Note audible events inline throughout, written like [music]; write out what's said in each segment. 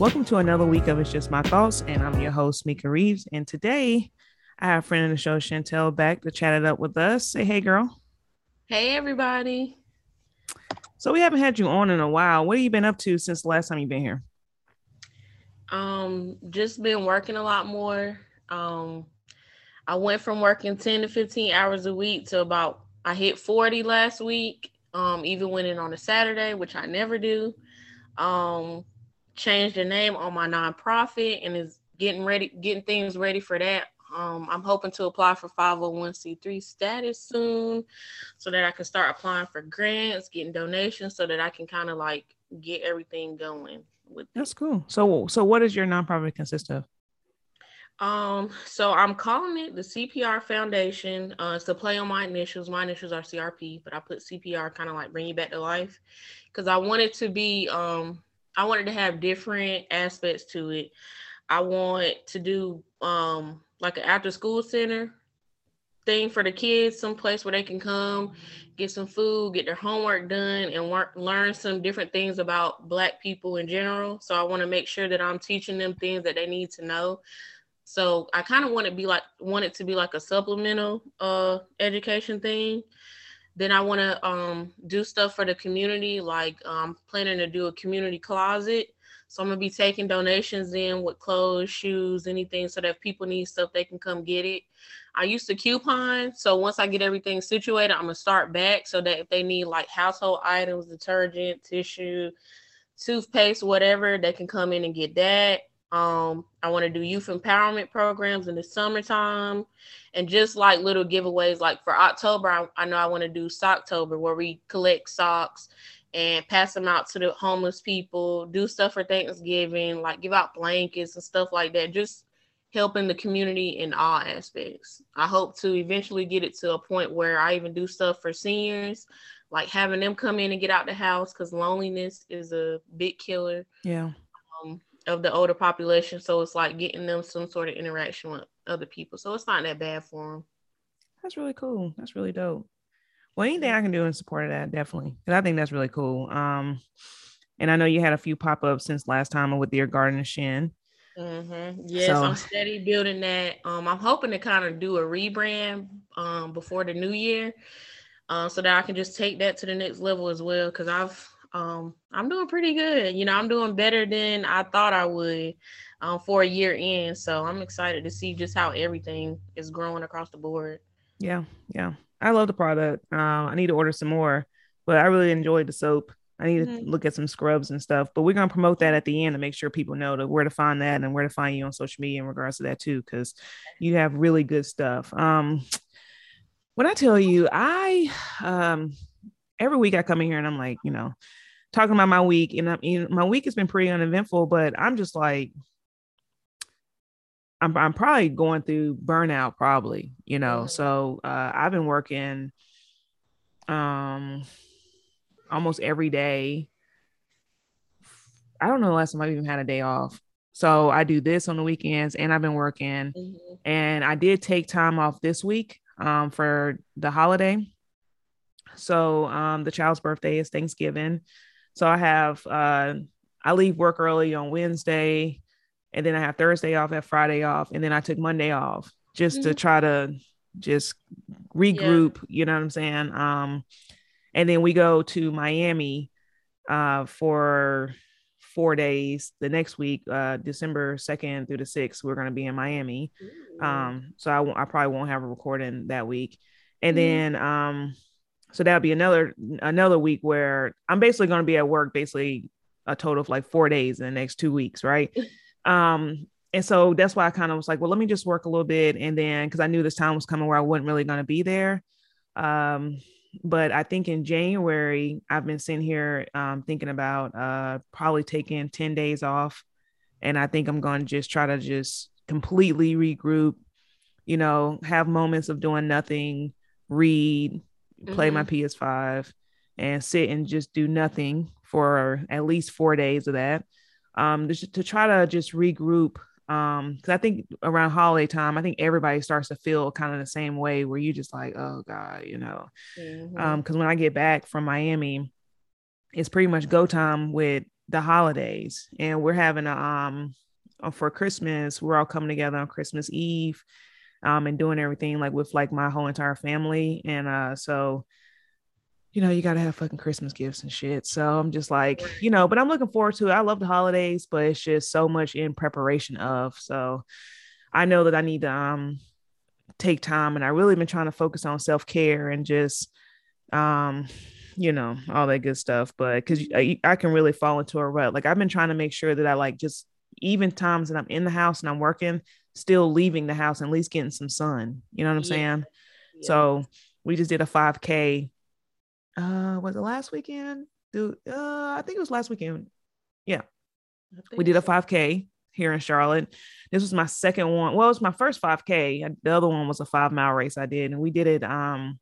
Welcome to another week of It's Just My Thoughts, and I'm your host, Mika Reeves. And today I have a friend of the show, Chantel, back to chat it up with us. Say hey, girl. Hey, everybody. So we haven't had you on in a while. What have you been up to since the last time you've been here? Um, just been working a lot more. Um, I went from working 10 to 15 hours a week to about I hit 40 last week. Um, even went in on a Saturday, which I never do. Um, changed the name on my nonprofit and is getting ready, getting things ready for that. Um, I'm hoping to apply for 501c3 status soon so that I can start applying for grants, getting donations so that I can kind of like get everything going with That's cool. So so what does your nonprofit consist of? Um, so I'm calling it the CPR Foundation. Uh, it's a play on my initials. My initials are CRP, but I put CPR kind of like bring you back to life because I wanted to be um I wanted to have different aspects to it. I want to do um like an after school center thing for the kids, some place where they can come, get some food, get their homework done, and work, learn some different things about Black people in general. So I want to make sure that I'm teaching them things that they need to know. So I kind of want to be like want it to be like a supplemental uh education thing. Then I want to um, do stuff for the community, like I'm um, planning to do a community closet. So I'm gonna be taking donations in with clothes, shoes, anything, so that people need stuff, they can come get it. I used to coupon, so once I get everything situated, I'm gonna start back so that if they need like household items, detergent, tissue, toothpaste, whatever, they can come in and get that. Um, I want to do youth empowerment programs in the summertime and just like little giveaways. Like for October, I, I know I want to do Socktober where we collect socks and pass them out to the homeless people, do stuff for Thanksgiving, like give out blankets and stuff like that. Just helping the community in all aspects. I hope to eventually get it to a point where I even do stuff for seniors, like having them come in and get out the house because loneliness is a big killer. Yeah. Um, of the older population. So it's like getting them some sort of interaction with other people. So it's not that bad for them. That's really cool. That's really dope. Well, anything I can do in support of that, definitely. Because I think that's really cool. Um, and I know you had a few pop ups since last time with your garden shin. Mm-hmm. Yes, so, I'm steady building that. Um, I'm hoping to kind of do a rebrand um before the new year, uh, so that I can just take that to the next level as well. Because I've um, I'm doing pretty good. You know, I'm doing better than I thought I would um, for a year in. So I'm excited to see just how everything is growing across the board. Yeah, yeah. I love the product. Uh, I need to order some more, but I really enjoyed the soap. I need mm-hmm. to look at some scrubs and stuff, but we're gonna promote that at the end to make sure people know to where to find that and where to find you on social media in regards to that too, because you have really good stuff. Um, when I tell you, I um every week I come in here and I'm like, you know, talking about my week, and I, you know, my week has been pretty uneventful, but I'm just like, I'm I'm probably going through burnout, probably, you know. So uh, I've been working, um, almost every day. I don't know the last time I've even had a day off. So I do this on the weekends, and I've been working, mm-hmm. and I did take time off this week um, for the holiday. So um, the child's birthday is Thanksgiving. So I have uh I leave work early on Wednesday and then I have Thursday off, have Friday off, and then I took Monday off just mm-hmm. to try to just regroup, yeah. you know what I'm saying? Um and then we go to Miami uh for four days the next week uh december 2nd through the 6th we're going to be in miami Ooh. um so I, w- I probably won't have a recording that week and mm-hmm. then um so that'll be another another week where i'm basically going to be at work basically a total of like four days in the next two weeks right? [laughs] Um and so that's why i kind of was like well let me just work a little bit. And then because i knew this time was coming where i wasn't really going to be there. Um but i think in january i've been sitting here um thinking about uh probably taking 10 days off. And i think i'm going to just try to just completely regroup you know have moments of doing nothing read play mm-hmm. my PS5 and sit and just do nothing for at least four days of that. Um, just to try to just regroup. Um, because I think around holiday time, I think everybody starts to feel kind of the same way where you just like, oh God, you know. Mm-hmm. Um, because when I get back from Miami, it's pretty much go time with the holidays, and we're having a um for Christmas. We're all coming together on Christmas Eve, um, and doing everything like with like my whole entire family, and uh, so you know, you got to have fucking Christmas gifts and shit. So I'm just like, you know, but I'm looking forward to it. I love the holidays, but it's just so much in preparation of. So I know that I need to um take time and I really been trying to focus on self-care and just um you know, all that good stuff, but cuz I, I can really fall into a rut. Like I've been trying to make sure that I like just even times that I'm in the house and I'm working, still leaving the house and at least getting some sun. You know what I'm yeah. saying? Yeah. So we just did a 5k uh was it last weekend? Dude, uh I think it was last weekend. Yeah. We did a 5K here in Charlotte. This was my second one. Well, it was my first 5K. The other one was a five mile race I did, and we did it. Um,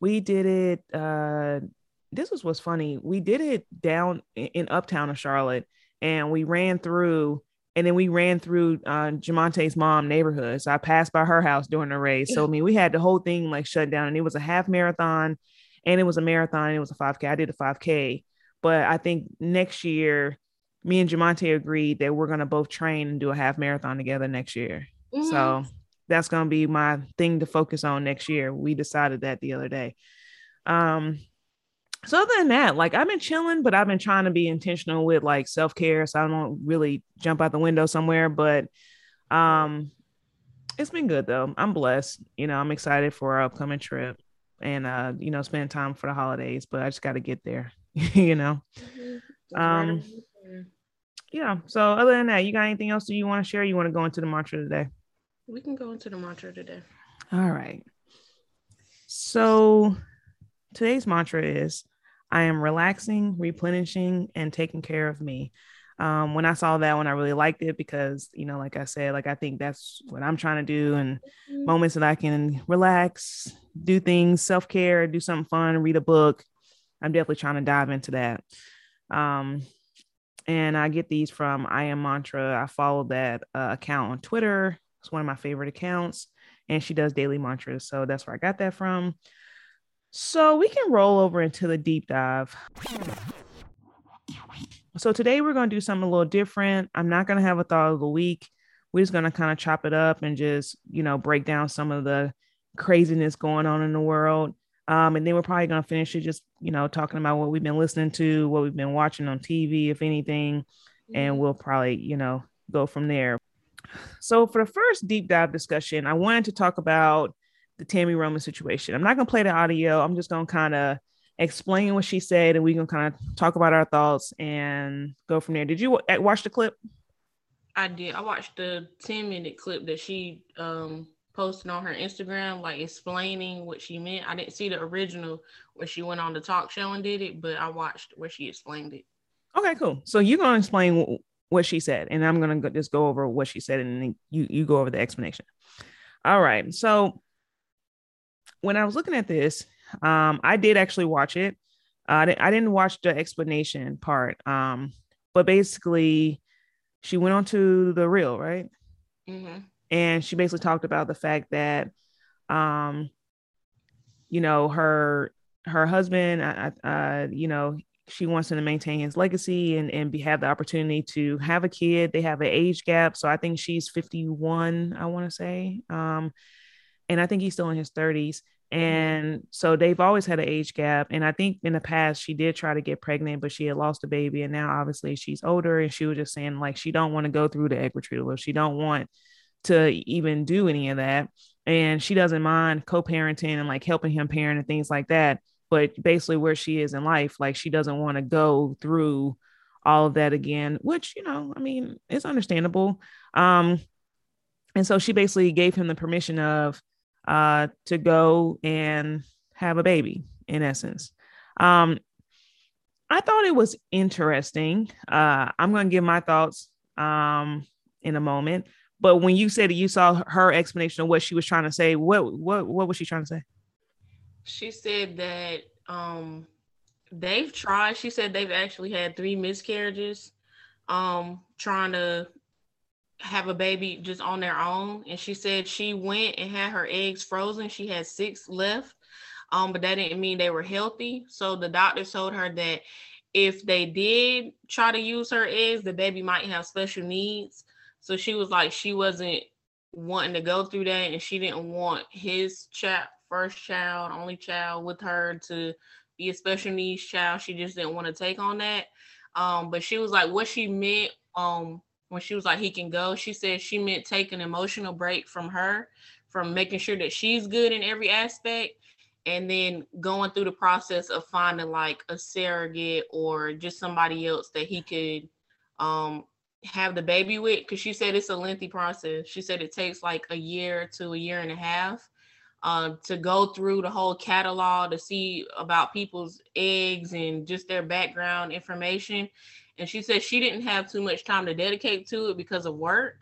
we did it. Uh, this was what's funny. We did it down in, uptown of Charlotte, and we ran through. And then we ran through uh, Jamonte's mom neighborhood. So I passed by her house during the race. So I mean, we had the whole thing like shut down, and it was a half marathon and it was a marathon. and it was a 5K. I did a 5K, but I think next year, me and Jamonte agreed that we're gonna both train and do a half marathon together next year. Mm-hmm. So that's gonna be my thing to focus on next year. We decided that the other day. Um, so other than that, like I've been chilling, but I've been trying to be intentional with like self care, so I don't really jump out the window somewhere. But um, it's been good though. I'm blessed. You know, I'm excited for our upcoming trip and uh, you know, spend time for the holidays, but I just got to get there, [laughs] you know. Mm-hmm. Um, yeah. So other than that, you got anything else that you want to share? You want to go into the mantra today? We can go into the mantra today. All right. So today's mantra is I am relaxing, replenishing, and taking care of me. Um, when I saw that one, I really liked it because, you know, like I said, like I think that's what I'm trying to do and moments that I can relax, do things, self care, do something fun, read a book. I'm definitely trying to dive into that. Um, and I get these from I Am Mantra. I follow that uh, account on Twitter. It's one of my favorite accounts, and she does daily mantras. So that's where I got that from. So we can roll over into the deep dive. So today we're going to do something a little different. I'm not going to have a thought of the week. We're just going to kind of chop it up and just, you know, break down some of the craziness going on in the world. Um, and then we're probably going to finish it just, you know, talking about what we've been listening to, what we've been watching on TV, if anything. And mm-hmm. we'll probably, you know, go from there. So for the first deep dive discussion, I wanted to talk about the Tami Roman situation. I'm not going to play the audio. I'm just going to kind of explain what she said and we can kind of talk about our thoughts and go from there. Did you watch the clip? I did. I watched the 10 minute clip that she um posted on her Instagram, like explaining what she meant. I didn't see the original where she went on the talk show and did it, but I watched where she explained it. Okay, cool. So you're gonna explain what she said, and I'm gonna just go over what she said, and then you you go over the explanation. All right. So when I was looking at this, um, I did actually watch it. Uh, I, didn't, I didn't watch the explanation part. Um, but basically, she went on to the real, right? Mm-hmm and she basically talked about the fact that um you know her her husband uh, uh you know she wants him to maintain his legacy and and be, have the opportunity to have a kid they have an age gap so i think she's 51 i want to say um and i think he's still in his 30s and so they've always had an age gap and i think in the past she did try to get pregnant but she had lost a baby and now obviously she's older and she was just saying like she don't want to go through the egg retrieval she don't want to even do any of that. And she doesn't mind co parenting and like helping him parent and things like that. But basically, where she is in life, like she doesn't want to go through all of that again, which, you know, I mean, it's understandable. Um, and so she basically gave him the permission of uh, to go and have a baby, in essence. Um, I thought it was interesting. Uh, I'm going to give my thoughts um, in a moment. But when you said that you saw her explanation of what she was trying to say, what what what was she trying to say? She said that um they've tried. She said they've actually had three miscarriages, um, trying to have a baby just on their own. And she said she went and had her eggs frozen. She had six left. Um, but that didn't mean they were healthy. So the doctor told her that if they did try to use her eggs, the baby might have special needs. So she was like, she wasn't wanting to go through that, and she didn't want his child, first child, only child with her to be a special needs child. She just didn't want to take on that. Um, but she was like, what she meant um when she was like he can go, she said she meant take an emotional break from her, from making sure that she's good in every aspect, and then going through the process of finding like a surrogate or just somebody else that he could um have the baby with because she said it's a lengthy process she said it takes like a year to a year and a half um, to go through the whole catalog to see about people's eggs and just their background information. And she said she didn't have too much time to dedicate to it because of work.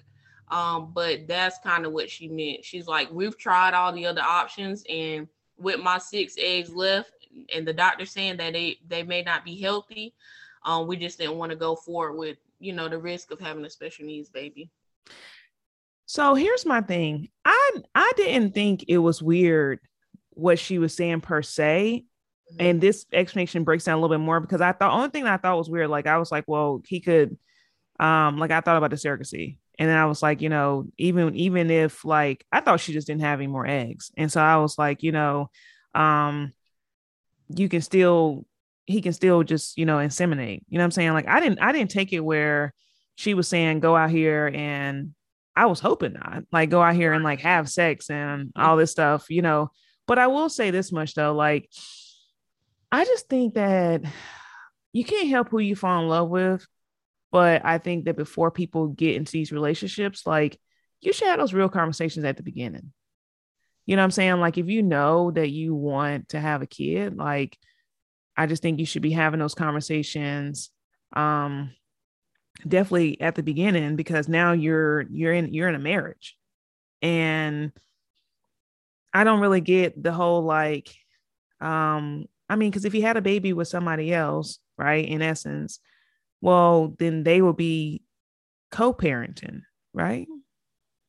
Um, but that's kind of what she meant. She's like, we've tried all the other options, and with my six eggs left, and the doctor saying that they they may not be healthy, um, we just didn't want to go forward with you know the risk of having a special needs baby. So here's my thing. I I didn't think it was weird what she was saying per se. Mm-hmm. And this explanation breaks down a little bit more because I thought only thing I thought was weird, like I was like, well, he could um like I thought about the surrogacy. And then I was like, you know, even even if like I thought she just didn't have any more eggs. And so I was like, you know, um you can still he can still just, you know, inseminate. You know what I'm saying? Like I didn't I didn't take it where she was saying go out here and I was hoping not like go out here and like have sex and all this stuff, you know. But I will say this much though, like I just think that you can't help who you fall in love with. But I think that before people get into these relationships, like you should have those real conversations at the beginning. You know what I'm saying? Like if you know that you want to have a kid, like I just think you should be having those conversations um definitely at the beginning because now you're you're in you're in a marriage and i don't really get the whole like um i mean because if you had a baby with somebody else right in essence well then they will be co-parenting right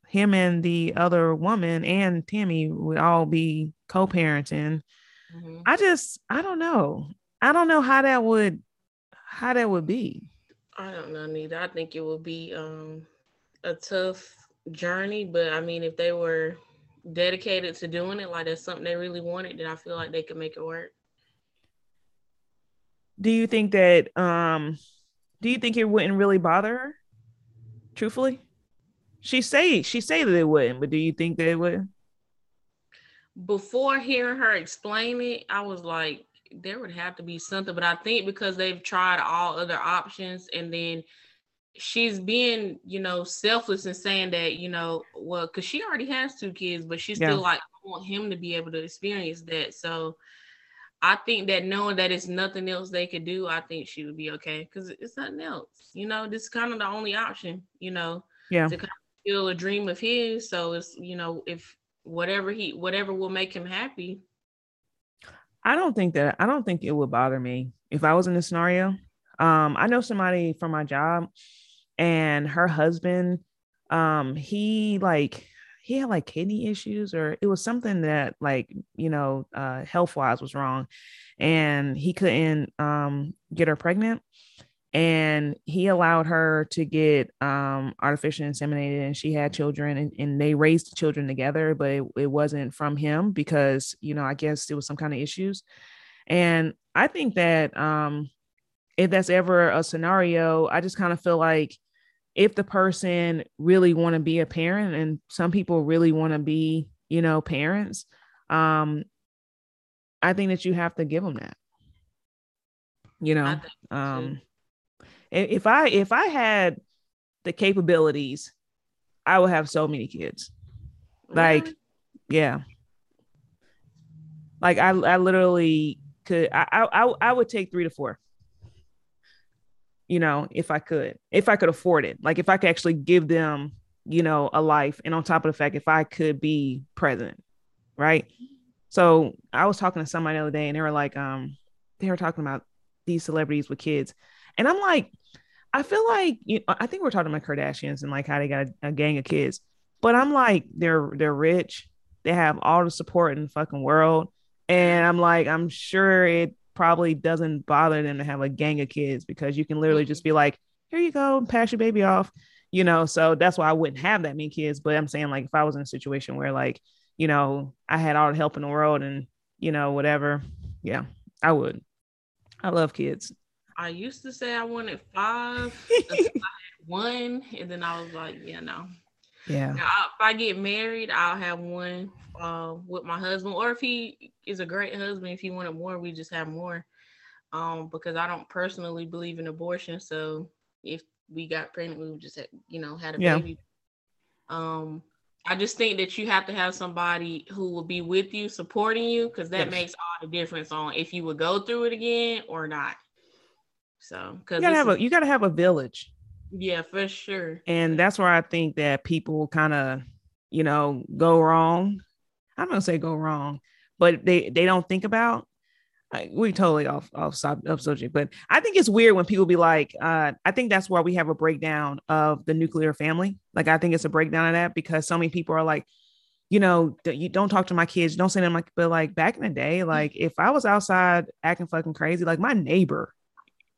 him and the other woman and Tami would all be co-parenting mm-hmm. i just i don't know i don't know how that would how that would be I don't know neither. I think it would be um, a tough journey, but I mean, if they were dedicated to doing it, like that's something they really wanted, then I feel like they could make it work. Do you think that? um Do you think it wouldn't really bother her? Truthfully, she say she say that it wouldn't, but do you think that it would? Before hearing her explain it, I was like, there would have to be something, but I think because they've tried all other options and then she's being, you know, selfless and saying that, you know, well, because she already has two kids, but she still yeah. like want him to be able to experience that. So I think that knowing that it's nothing else they could do, I think she would be okay because it's nothing else. You know, this is kind of the only option, you know, yeah, to kind of feel a dream of his. So it's, you know, if whatever he whatever will make him happy, I don't think that I don't think it would bother me if I was in this scenario. Um, I know somebody from my job, and her husband, um, he like he had like kidney issues or it was something that like you know uh health wise was wrong and he couldn't um get her pregnant and he allowed her to get um, artificially inseminated and she had children and, and they raised the children together but it, it, wasn't from him because you know i guess it was some kind of issues and i think that um, if that's ever a scenario i just kind of feel like if the person really want to be a parent and some people really want to be you know parents um, i think that you have to give them that you know um if I if I had the capabilities, I would have so many kids. Like, yeah. Like I I literally could I I I would take three to four. You know, if I could, if I could afford it, like if I could actually give them, you know, a life, and on top of the fact, if I could be present, right? So I was talking to somebody the other day, and they were like, um, they were talking about these celebrities with kids, and I'm like, I feel like you know, I think we're talking about Kardashians and like how they got a, a, gang of kids, but I'm like they're they're rich, they have all the support in the fucking world, and I'm like I'm sure it probably doesn't bother them to have a gang of kids because you can literally just mm-hmm. be like, here you go, pass your baby off, you know. So that's why I wouldn't have that many kids. But I'm saying like if I was in a situation where like, you know, I had all the help in the world and you know, whatever, yeah, I would. I love kids. I used to say I wanted five, [laughs] I had one, and then I was like, yeah, no. Yeah. Now, if I get married, I'll have one uh, with my husband, or if he is a great husband, if he wanted more, we just have more. Um, because I don't personally believe in abortion, so if we got pregnant, we would just have, you know, had a yeah. baby. Um, I just think that you have to have somebody who will be with you, supporting you, because that yes. makes all the difference on if you would go through it again or not. So, because you gotta have a you gotta have a village. Yeah, for sure. And that's where I think that people kind of, you know, go wrong. I'm gonna say go wrong, but they they don't think about. we totally off off, off subject, but I think it's weird when people be like, uh, I think that's why we have a breakdown of the nuclear family. Like, I think it's a breakdown of that because so many people are like, you know, you don't talk to my kids, don't say them like, but like back in the day, like if I was outside acting fucking crazy, like my neighbor,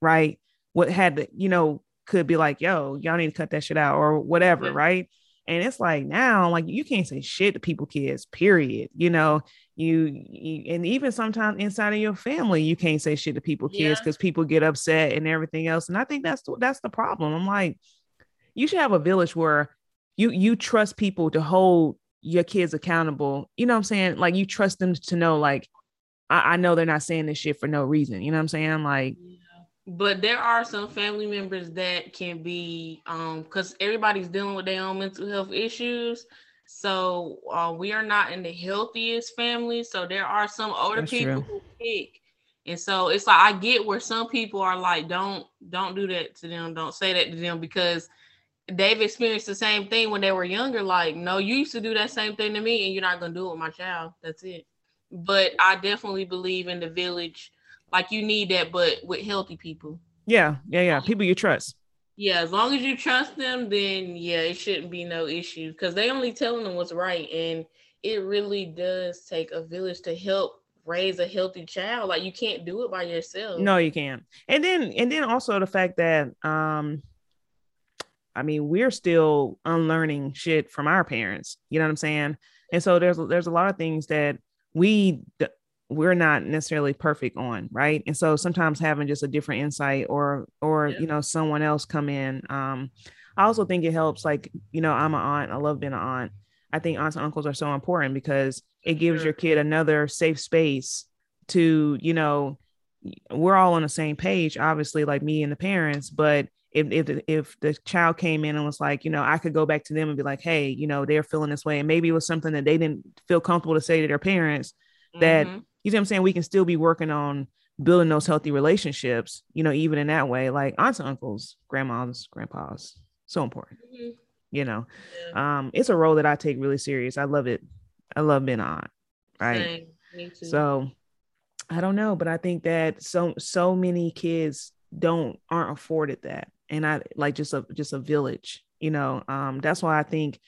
right, what had you know could be like, yo, y'all need to cut that shit out or whatever, yeah. right? And it's like now, like you can't say shit to people, kids, period. You know, you, you and even sometimes inside of your family, you can't say shit to people, kids, because yeah. people get upset and everything else. And I think that's that's the problem. I'm like, you should have a village where you you trust people to hold your kids accountable. You know what I'm saying? Like you trust them to know, like, I, I know they're not saying this shit for no reason. You know what I'm saying? Like, yeah but there are some family members that can be um because everybody's dealing with their own mental health issues. So uh, we are not in the healthiest family so there are some older That's people true. who pick. And so it's like i get where some people are like don't don't do that to them. Don't say that to them because they've experienced the same thing when they were younger like no you used to do that same thing to me and you're not going to do it with my child. That's it. But i definitely believe in the village like you need that, but with healthy people. Yeah, yeah, yeah. People you trust. Yeah, as long as you trust them, then yeah, it shouldn't be no issue because they only telling them what's right, and it really does take a village to help raise a healthy child. Like you can't do it by yourself. No, you can't. And then, and then also the fact that, um, I mean, we're still unlearning shit from our parents. You know what I'm saying? And so there's there's a lot of things that we we're not necessarily perfect on right? And so sometimes having just a different insight or or yeah. you know someone else come in um i also think it helps like you know i'm an aunt i love being an aunt. I think aunts and uncles are so important because it gives your kid another safe space to you know we're all on the same page obviously like me and the parents but if if if the child came in and was like, you know, I could go back to them and be like, hey, you know, they're feeling this way, and maybe it was something that they didn't feel comfortable to say to their parents, that mm-hmm you see what I'm saying? We can still be working on building those healthy relationships, you know, even in that way, like aunts and uncles, grandmas, grandpas, so important. Mm-hmm. You know, yeah. um, it's a role that I take really serious. I love it. I love being an aunt. Right. So I don't know, but I think that so so many kids don't aren't afforded that. And I like just a just a village, you know. Um, that's why I think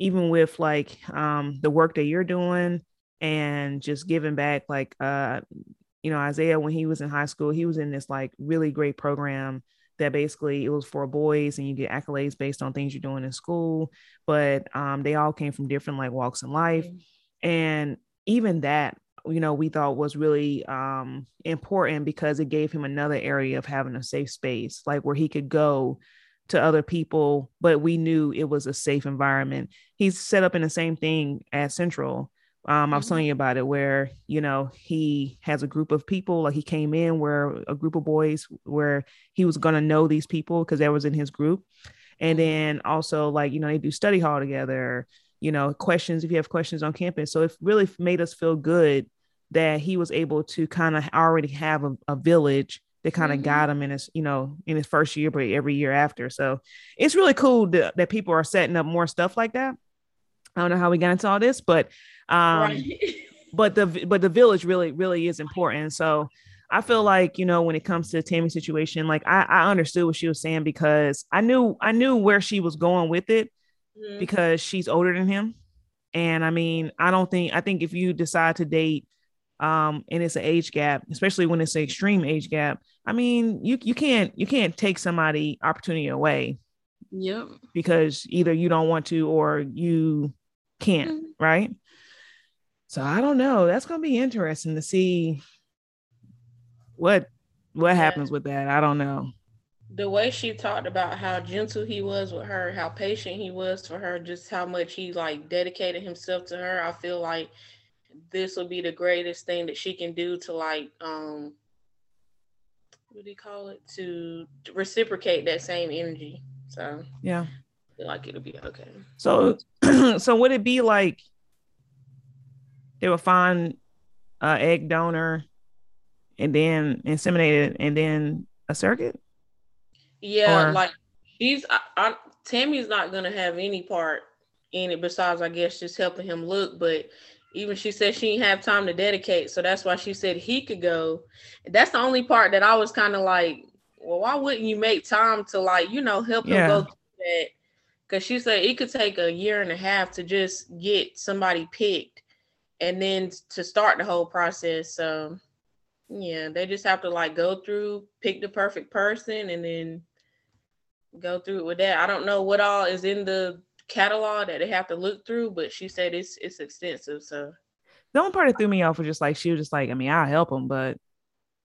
even with like um the work that you're doing and just giving back like uh you know isaiah when he was in high school he was in this like really great program that basically it was for boys and you get accolades based on things you're doing in school. But um they all came from different like walks in life. And even that you know we thought was really um important because it gave him another area of having a safe space like where he could go to other people. But we knew it was a safe environment. He's set up in the same thing at central um, I was mm-hmm. telling you about it where, you know, he has a group of people, like he came in where a group of boys where he was going to know these people because that was in his group. And mm-hmm. then also, like, you know, they do study hall together, you know, questions if you have questions on campus. So it really made us feel good that he was able to kind of already have a, a village that kind of mm-hmm. got him in his, you know, in his first year, but every year after. So it's really cool that, that people are setting up more stuff like that. I don't know how we got into all this, but um, right. [laughs] but the but the village really really is important. So I feel like you know when it comes to the Tami situation, like I, I understood what she was saying because I knew I knew where she was going with it mm-hmm. because she's older than him, and I mean I don't think I think if you decide to date um, and it's an age gap, especially when it's an extreme age gap. I mean, you you can't you can't take somebody opportunity away. Yep. Because either you don't want to or you can't, mm-hmm. right? So I don't know. That's gonna be interesting to see what what yeah. happens with that. I don't know. The way she talked about how gentle he was with her, how patient he was for her, just how much he like dedicated himself to her. I feel like this will be the greatest thing that she can do to like um what do you call it to reciprocate that same energy so yeah like it'll be okay. So [clears throat] so would it be like they would find a egg donor and then inseminate it and then a surrogate? Yeah or... like she's I, I, Tami's not gonna have any part in it besides i guess just helping him look but even she said she didn't have time to dedicate so that's why she said he could go. That's the only part that i was kind of like well why wouldn't you make time to like you know help yeah. him go through that because she said it could take a year and a half to just get somebody picked and then to start the whole process so yeah they just have to like go through pick the perfect person and then go through it with that i don't know what all is in the catalog that they have to look through, but she said it's it's extensive. So the only part that threw me off was just like she was just like, I mean, I'll help them, but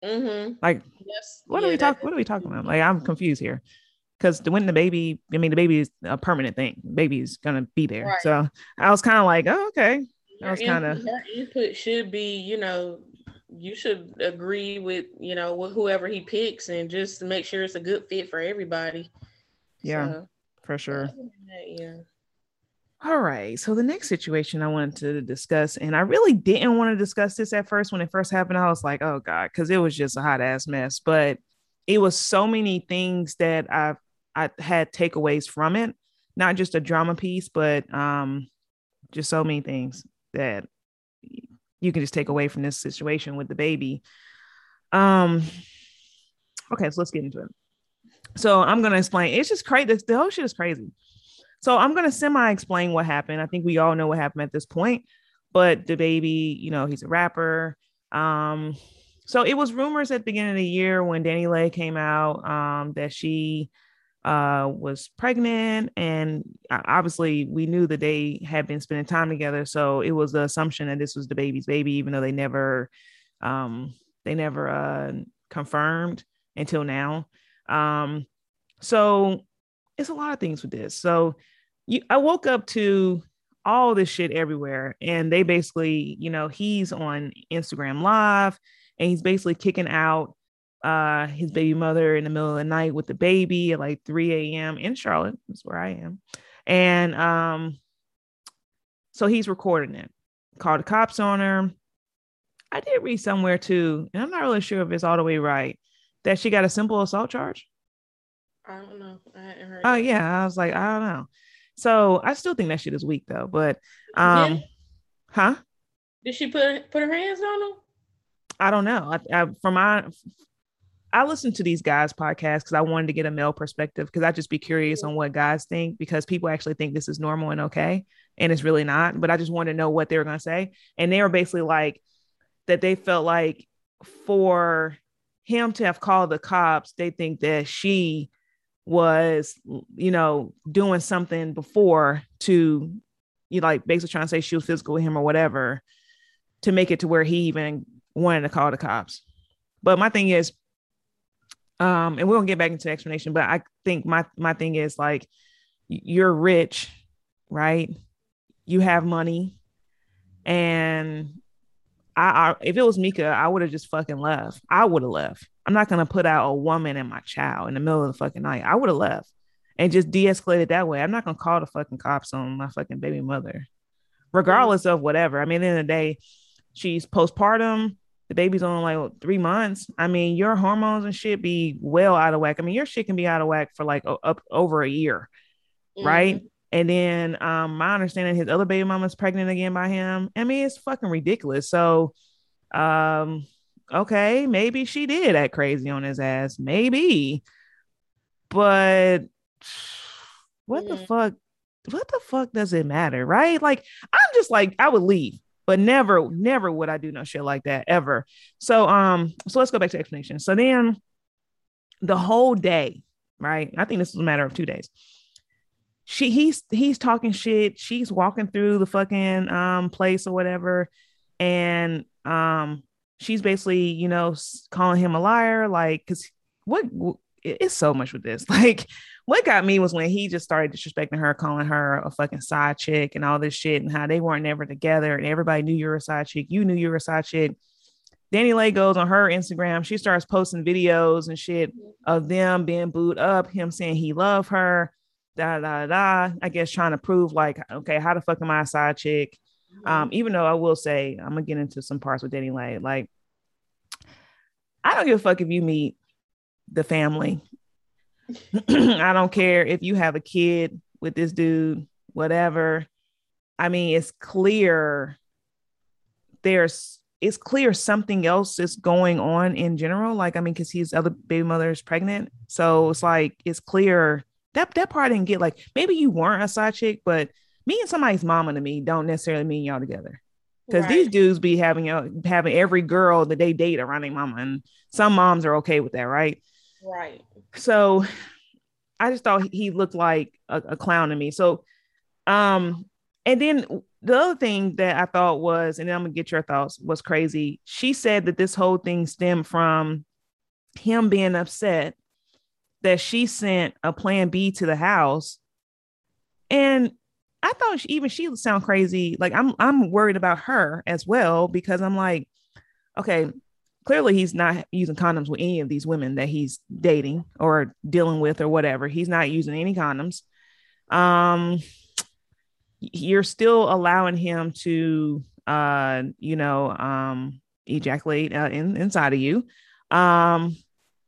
mm-hmm. like, yes, what yeah, are we talking? What are we talking about? Like, I'm confused here because when the baby, I mean, the baby is a permanent thing. The baby's gonna be there. Right. So I was kind of like, oh, okay. I was kind of input should be, you know, you should agree with, you know, with whoever he picks and just make sure it's a good fit for everybody. Yeah. So, for sure. Yeah. All right. So the next situation I wanted to discuss, and I really didn't want to discuss this at first when it first happened. I was like, oh God, because it was just a hot ass mess. But it was so many things that I I had takeaways from it, not just a drama piece, but um just so many things that you can just take away from this situation with DaBaby. Um okay, so let's get into it. So I'm gonna explain. It's just crazy. The whole shit is crazy. So I'm gonna semi-explain what happened. I think we all know what happened at this point, but DaBaby, you know, he's a rapper. Um, so it was rumors at the beginning of the year when DaniLeigh came out um, that she uh, was pregnant, and obviously we knew that they had been spending time together. So it was the assumption that this was DaBaby's baby, even though they never, um, they never uh, confirmed until now. Um, so it's a lot of things with this. So you, I woke up to all this shit everywhere, and they basically, you know, he's on Instagram Live, and he's basically kicking out uh his baby mother in the middle of the night with the baby at like 3 a.m. in Charlotte. That's where I am. And um, so he's recording it. Called the cops on her. I did read somewhere too, and I'm not really sure if it's all the way right that she got a simple assault charge? I don't know. I hadn't heard. Oh yeah, I was like, I don't know. So I still think that shit is weak though. But um, yeah. huh? Did she put put her hands on him? I don't know. I, I from my I listened to these guys' podcasts because I wanted to get a male perspective because I just be curious on mm-hmm. what guys think because people actually think this is normal and okay, and it's really not. But I just wanted to know what they were gonna say, and they were basically like that they felt like for him to have called the cops, they think that she was, you know, doing something before to, you know, like basically trying to say she was physical with him or whatever to make it to where he even wanted to call the cops. But my thing is, um, and we'll get back into the explanation, but I think my my thing is like you're rich, right? You have money, and I, I if it was Mika, I would have just fucking left. I would have left. I'm not gonna put out a woman and my child in the middle of the fucking night. I would have left and just de-escalated that way. I'm not gonna call the fucking cops on my fucking baby mother, regardless of whatever. I mean, at the the day, she's postpartum. The baby's on like what, three months. I mean, your hormones and shit be well out of whack. I mean, your shit can be out of whack for like up over a year, mm-hmm. right? And then um, my understanding his other baby mama's pregnant again by him. I mean, it's fucking ridiculous. So um, okay, maybe she did act crazy on his ass. Maybe. But what the fuck? What the fuck does it matter? Right? Like, I'm just like, I would leave. But never, never would I do no shit like that ever. So, um, so let's go back to explanation. So then the whole day, right? I think this is a matter of two days. She he's he's talking shit. She's walking through the fucking um place or whatever, and um she's basically you know calling him a liar, like because what it's so much with this. [laughs] Like, what got me was when he just started disrespecting her, calling her a fucking side chick and all this shit, and how they weren't never together, and everybody knew you were a side chick. You knew you were a side chick. DaniLeigh goes on her Instagram. She starts posting videos and shit of them being booed up, him saying he loved her, da da da. I guess trying to prove like, okay, how the fuck am I a side chick? Um, even though I will say I'm gonna get into some parts with DaniLeigh. Like, I don't give a fuck if you meet the family. [clears throat] I don't care if you have a kid with this dude, whatever. I mean, it's clear there's it's clear something else is going on in general. Like, I mean, because his other baby mother is pregnant. So it's like it's clear that that part I didn't get like maybe you weren't a side chick, but me and somebody's mama to me don't necessarily mean y'all together. Because right. these dudes be having uh, having every girl that they date around their mama, and some moms are okay with that, right? Right. So I just thought he looked like a, a clown to me. So um and then the other thing that I thought was, and I'm gonna get your thoughts, was crazy. She said that this whole thing stemmed from him being upset that she sent a plan B to the house. And I thought she, even she would sound crazy. Like I'm I'm worried about her as well because I'm like, okay, clearly he's not using condoms with any of these women that he's dating or dealing with or whatever. He's not using any condoms. Um, you're still allowing him to, uh, you know, um, ejaculate uh, in, inside of you. Um,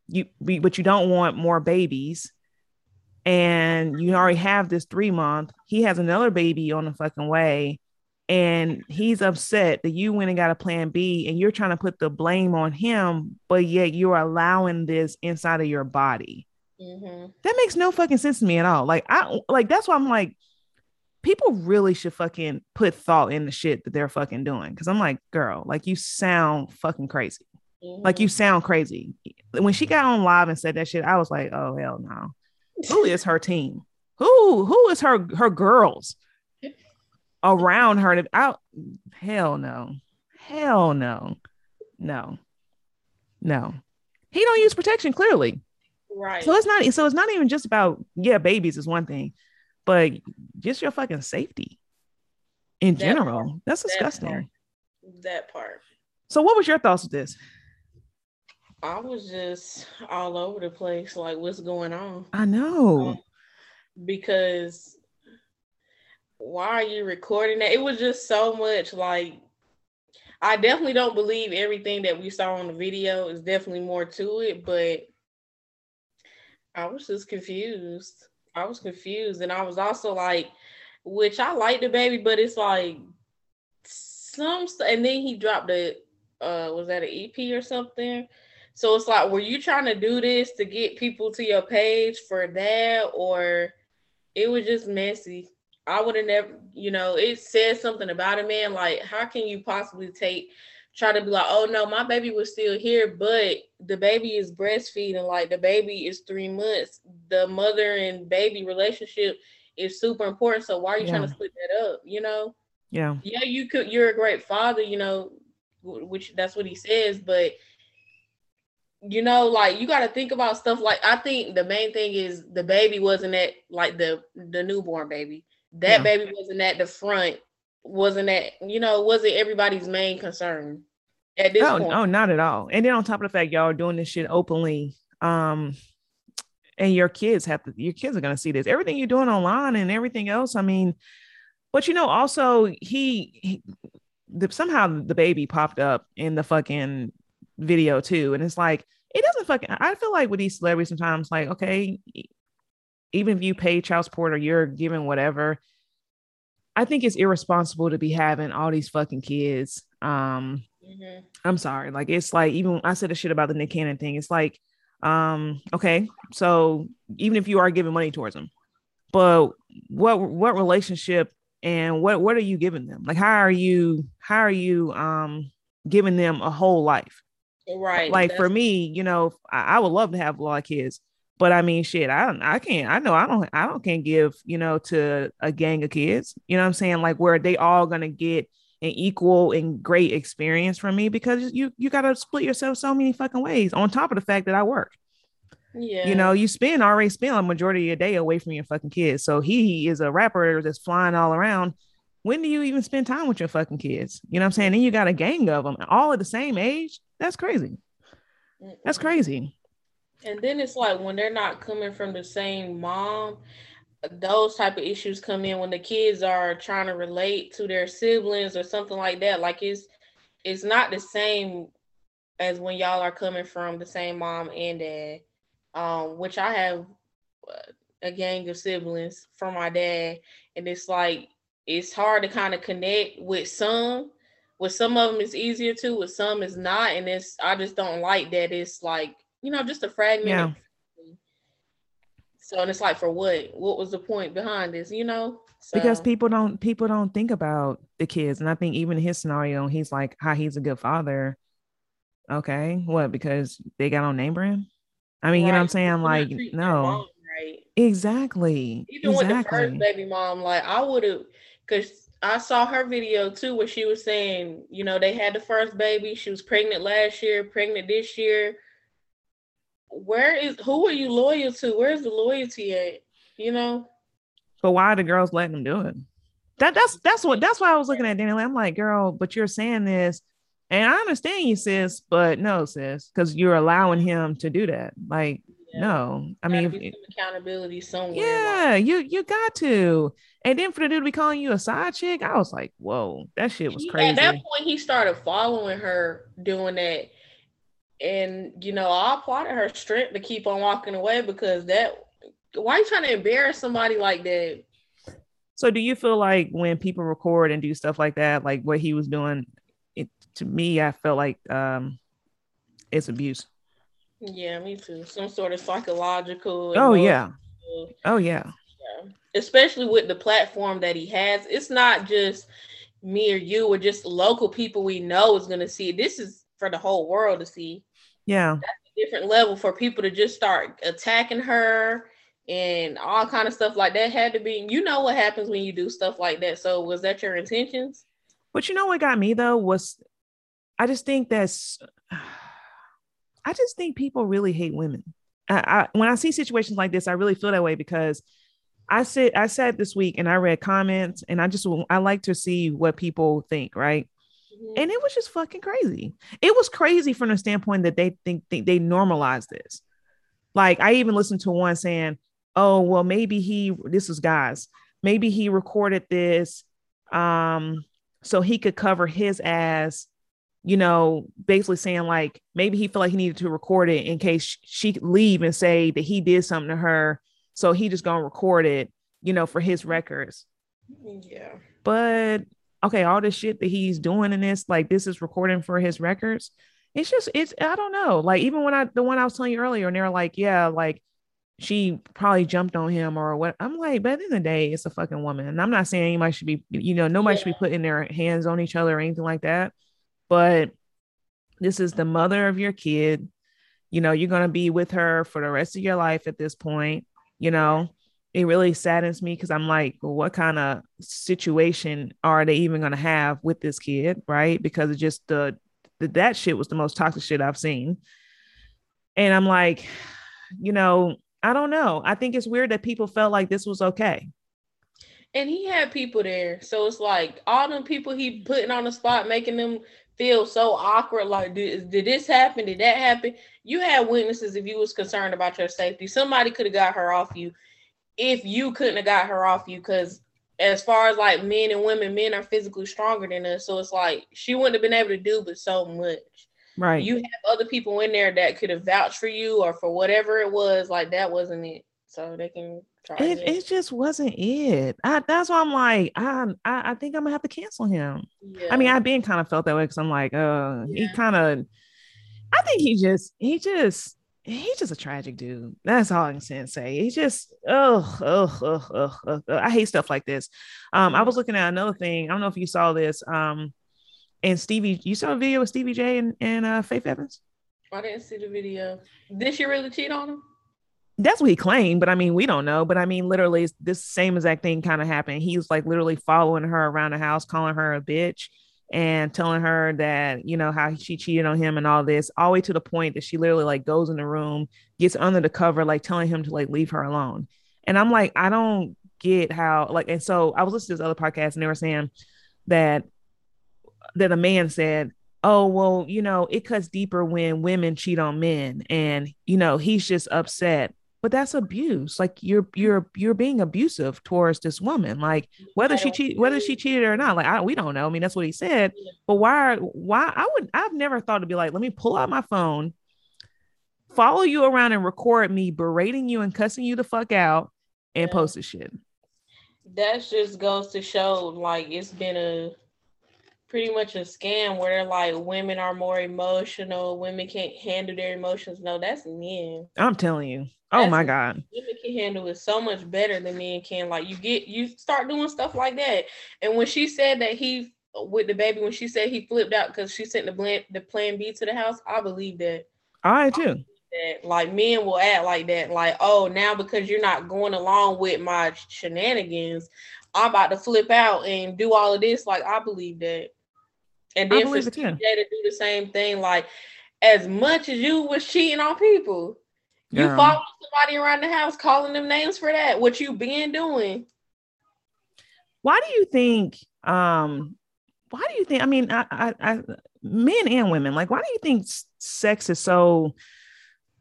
you, but you don't want more babies. And you already have this three month. He has another baby on the fucking way and he's upset that you went and got a plan B and you're trying to put the blame on him, but yet you're allowing this inside of your body. Mm-hmm. That makes no fucking sense to me at all. Like I like that's why I'm like, people really should fucking put thought in the shit that they're fucking doing. Cause I'm like, girl, like you sound fucking crazy. Mm-hmm. Like you mm-hmm. sound crazy. When she got on live and said that shit, I was like, oh hell no. Who is her team? Who who is her her girls? Around her. To out hell no. Hell no. No. No. He don't use protection clearly. Right. So it's not so it's not even just about yeah babies is one thing but just your fucking safety in that general. Part. that's disgusting. that part. that part. So what was your thoughts with this? I was just all over the place like what's going on? I know. Um, because why are you recording that? It was just so much like I definitely don't believe everything that we saw on the video. Is definitely more to it, but I was just confused. I was confused, and I was also like, which I like DaBaby, but it's like some. And then he dropped a, uh, was that an EP or something? So it's like, were you trying to do this to get people to your page for that, or it was just messy? I would have never, you know, it says something about a man. Like, how can you possibly take, try to be like, oh no, my baby was still here, but the baby is breastfeeding. Like, the baby is three months. The mother and baby relationship is super important. So why are you yeah. trying to split that up? You know? Yeah. Yeah, you could. You're a great father. You know, which that's what he says, but you know, like you got to think about stuff like I think the main thing is the baby wasn't at like the the newborn baby that yeah. baby wasn't at the front, wasn't at, you know, wasn't everybody's main concern at this oh, point. Oh, not at all. And then on top of the fact y'all are doing this shit openly, um, and your kids have to, your kids are gonna see this. Everything you're doing online and everything else. I mean, but you know, also he, he the, somehow the baby popped up in the fucking video too, and it's like it doesn't fucking. I feel like with these celebrities sometimes, like okay, even if you pay child support or you're giving whatever, I think it's irresponsible to be having all these fucking kids. Um, mm-hmm. I'm sorry. Like it's like even I said the shit about the Nick Cannon thing. It's like, um, okay, so even if you are giving money towards them, but what what relationship and what what are you giving them? Like how are you how are you um giving them a whole life? Right. Like for me, you know, I, I, would love to have a lot of kids, but I mean, shit, I don't, I can't, I know I don't, I don't can't give, you know, to a gang of kids. You know what I'm saying? Like where they all gonna get an equal and great experience from me because you you gotta split yourself so many fucking ways. On top of the fact that I work. Yeah. You know, you spend already spend a majority of your day away from your fucking kids. So he is a rapper that's flying all around. When do you even spend time with your fucking kids? You know what I'm saying? Then you got a gang of them all at the same age. That's crazy. That's crazy. And then it's like when they're not coming from the same mom, those type of issues come in when the kids are trying to relate to their siblings or something like that. Like it's it's not the same as when y'all are coming from the same mom and dad. Um, which I have a gang of siblings from my dad, and it's like it's hard to kind of connect with some. With some of them, it's easier to. With some, it's not, and it's I just don't like that. It's like you know, just a fragment. Yeah. So and it's like for what? What was the point behind this? You know. So. Because people don't people don't think about the kids, and I think even his scenario, he's like how he's a good father. Okay, what? Because they got on name brand. I mean, right. you know what I'm saying? Like, no, mom, right? Exactly. Even exactly. with the first baby mom, like I would have, because I saw her video too, where she was saying, you know, they had the first baby. She was pregnant last year, pregnant this year. Where is who are you loyal to? Where's the loyalty at? You know. But why are the girls letting them do it? That that's that's what that's why I was looking at Danielle. I'm like, girl, but you're saying this, and I understand you, sis, but no, sis, because you're allowing him to do that. Like, yeah. no, I mean, accountability somewhere. Yeah, you you got to. And then for the dude to be calling you a side chick, I was like, whoa, that shit was crazy. At that point, he started following her doing that. And, you know, I applauded her strength to keep on walking away because that, why are you trying to embarrass somebody like that? So do you feel like when people record and do stuff like that, like what he was doing, it, to me, I felt like um, it's abuse. Yeah, me too. Some sort of psychological. Oh, yeah. Oh, yeah especially with the platform that he has. It's not just me or you or just local people we know is going to see. This is for the whole world to see. Yeah. That's a different level for people to just start attacking her and all kind of stuff like that had to be you know what happens when you do stuff like that so was that your intentions but you know what got me though was i just think that's [sighs] i just think people really hate women I, I, when i see situations like this i really feel that way because I said I said this week and I read comments and I just I like to see what people think, right? Mm-hmm. And it was just fucking crazy. It was crazy from the standpoint that they think, think they normalize this. Like I even listened to one saying, "Oh, well maybe he this was guys. Maybe he recorded this um so he could cover his ass you know, basically saying like maybe he felt like he needed to record it in case she could leave and say that he did something to her so he just gonna record it, you know, for his records. Yeah. But okay, all this shit that he's doing in this, like this is recording for his records. It's just it's I don't know. Like even when I the one I was telling you earlier, and they're like, yeah, like she probably jumped on him or what. I'm like, but in the day, it's a fucking woman. And I'm not saying anybody should be, you know, nobody yeah. should be putting their hands on each other or anything like that. But this is the mother of your kid. You know, you're gonna be with her for the rest of your life at this point you know it really saddens me because i'm like well, what kind of situation are they even going to have with this kid? Right? Because it just the, the that shit was the most toxic shit i've seen. And i'm like you know i don't know. I think it's weird that people felt like this was okay. And he had people there. So it's like all them people he putting on the spot making them feel so awkward like did, did this happen? Did that happen? You had witnesses if you was concerned about your safety. Somebody could have got her off you if you couldn't have got her off you because as far as like men and women men are physically stronger than us so it's like she wouldn't have been able to do but so much right you have other people in there that could have vouched for you or for whatever it was like that wasn't it so they can try it, it just wasn't it. I, that's why I'm like, I, I, I think I'm gonna have to cancel him. Yeah. I mean, I've been kind of felt that way because I'm like, uh, yeah. he kind of, I think he just, he just, he's just a tragic dude. That's all I can say. He just, oh, oh, oh, oh, I hate stuff like this. Um, I was looking at another thing. I don't know if you saw this. Um, and Stevie, you saw a video with Stevie J and, and uh, Faith Evans? I didn't see the video. Did she really cheat on him? That's what he claimed, but I mean, we don't know. But I mean, literally, this same exact thing kind of happened. He was like literally following her around the house, calling her a bitch and telling her that, you know, how she cheated on him and all this, all the way to the point that she literally like goes in the room, gets under the cover, like telling him to like leave her alone. And I'm like, I don't get how, like, and so I was listening to this other podcast and they were saying that that a man said, oh well you know it cuts deeper when women cheat on men and you know he's just upset but that's abuse like you're mm. you're you're being abusive towards this woman like whether she cheat whether she cheated or not like I, we don't know i mean that's what he said but why why i would i've never thought to be like let me pull out my phone follow you around and record me berating you and cussing you the fuck out and yeah. post the shit. That just goes to show like it's been a pretty much a scam where they're like women are more emotional, women can't handle their emotions. No, that's men. I'm telling you. Oh that's my god. Women can handle it so much better than men can. Like you get you start doing stuff like that. And when she said that he with the baby, when she said he flipped out because she sent the plan the plan B to the house, I believe that. I too. that like men will act like that, like, oh, now because you're not going along with my shenanigans, I'm about to flip out and do all of this. Like, I believe that. And then for CJ to do the same thing, like as much as you was cheating on people, you yeah. follow somebody around the house calling them names for that. What you been doing? Why do you think? Um, why do you think? I mean, I, I, I men and women, like, why do you think sex is so?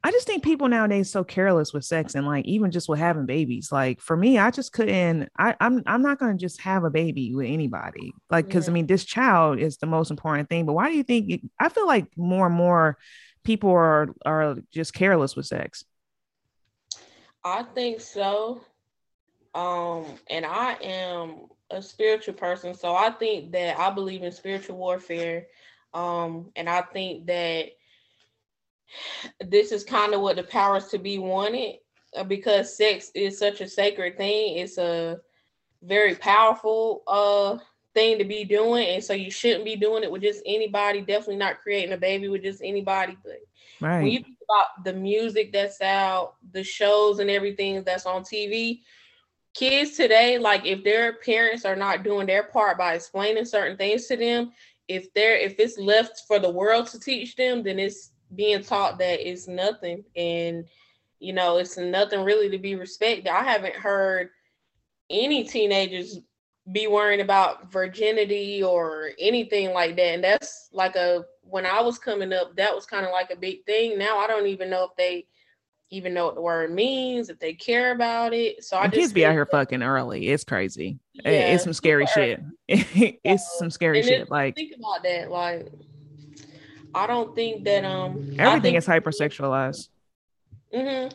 I just think people nowadays so careless with sex and like even just with having babies. Like for me, I just couldn't. I, I'm I'm not gonna just have a baby with anybody. Like because yeah. I mean, this child is the most important thing. But why do you think? It, I feel like more and more people are are just careless with sex. I think so. Um, and I am a spiritual person, so I think that I believe in spiritual warfare. Um, and I think that this is kind of what the powers to be wanted uh, because sex is such a sacred thing. It's a very powerful uh thing to be doing, and so you shouldn't be doing it with just anybody. Definitely not creating a baby with just anybody. But right. when you think about the music that's out, the shows and everything that's on TV, kids today, like if their parents are not doing their part by explaining certain things to them, if they're if it's left for the world to teach them, then it's being taught that it's nothing and you know it's nothing really to be respected. I haven't heard any teenagers be worrying about virginity or anything like that. And that's like a when i was coming up that was kind of like a big thing. Now i don't even know if they even know what the word means if they care about it. So i just kids be out here fucking early. It's crazy. Yeah, [laughs] it's some scary shit. It's some scary shit like think about that like I don't think that um everything is hypersexualized. Mm-hmm.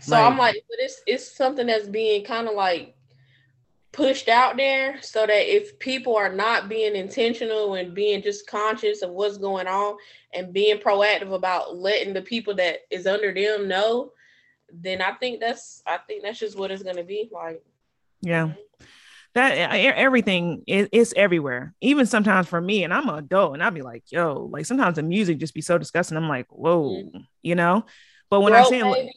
So like, I'm like, but it's it's something that's being kind of like pushed out there so that if people are not being intentional and being just conscious of what's going on and being proactive about letting the people that is under them know, then I think that's I think that's just what it's gonna be like. Yeah. That everything is it's everywhere. Even sometimes for me, and I'm an adult, and I'll be like, yo, like sometimes the music just be so disgusting. I'm like, whoa, mm-hmm. you know. But when I say, like,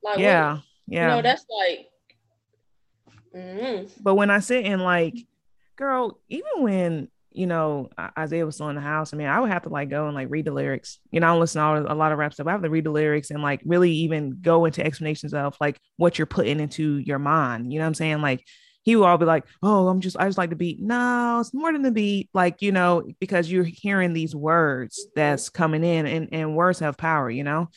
yeah, what, yeah, you know, that's like. Mm-hmm. But when I sit in like, girl, even when you know Isaiah was still in the house, I mean, I would have to like go and like read the lyrics. You know, I listen to a lot of rap stuff. I have to read the lyrics and like really even go into explanations of like what you're putting into your mind. You know what I'm saying? Like he will all be like, "Oh, I'm just I just like the beat." No, it's more than the beat, like you know, because you're hearing these words that's coming in, and and words have power, you know.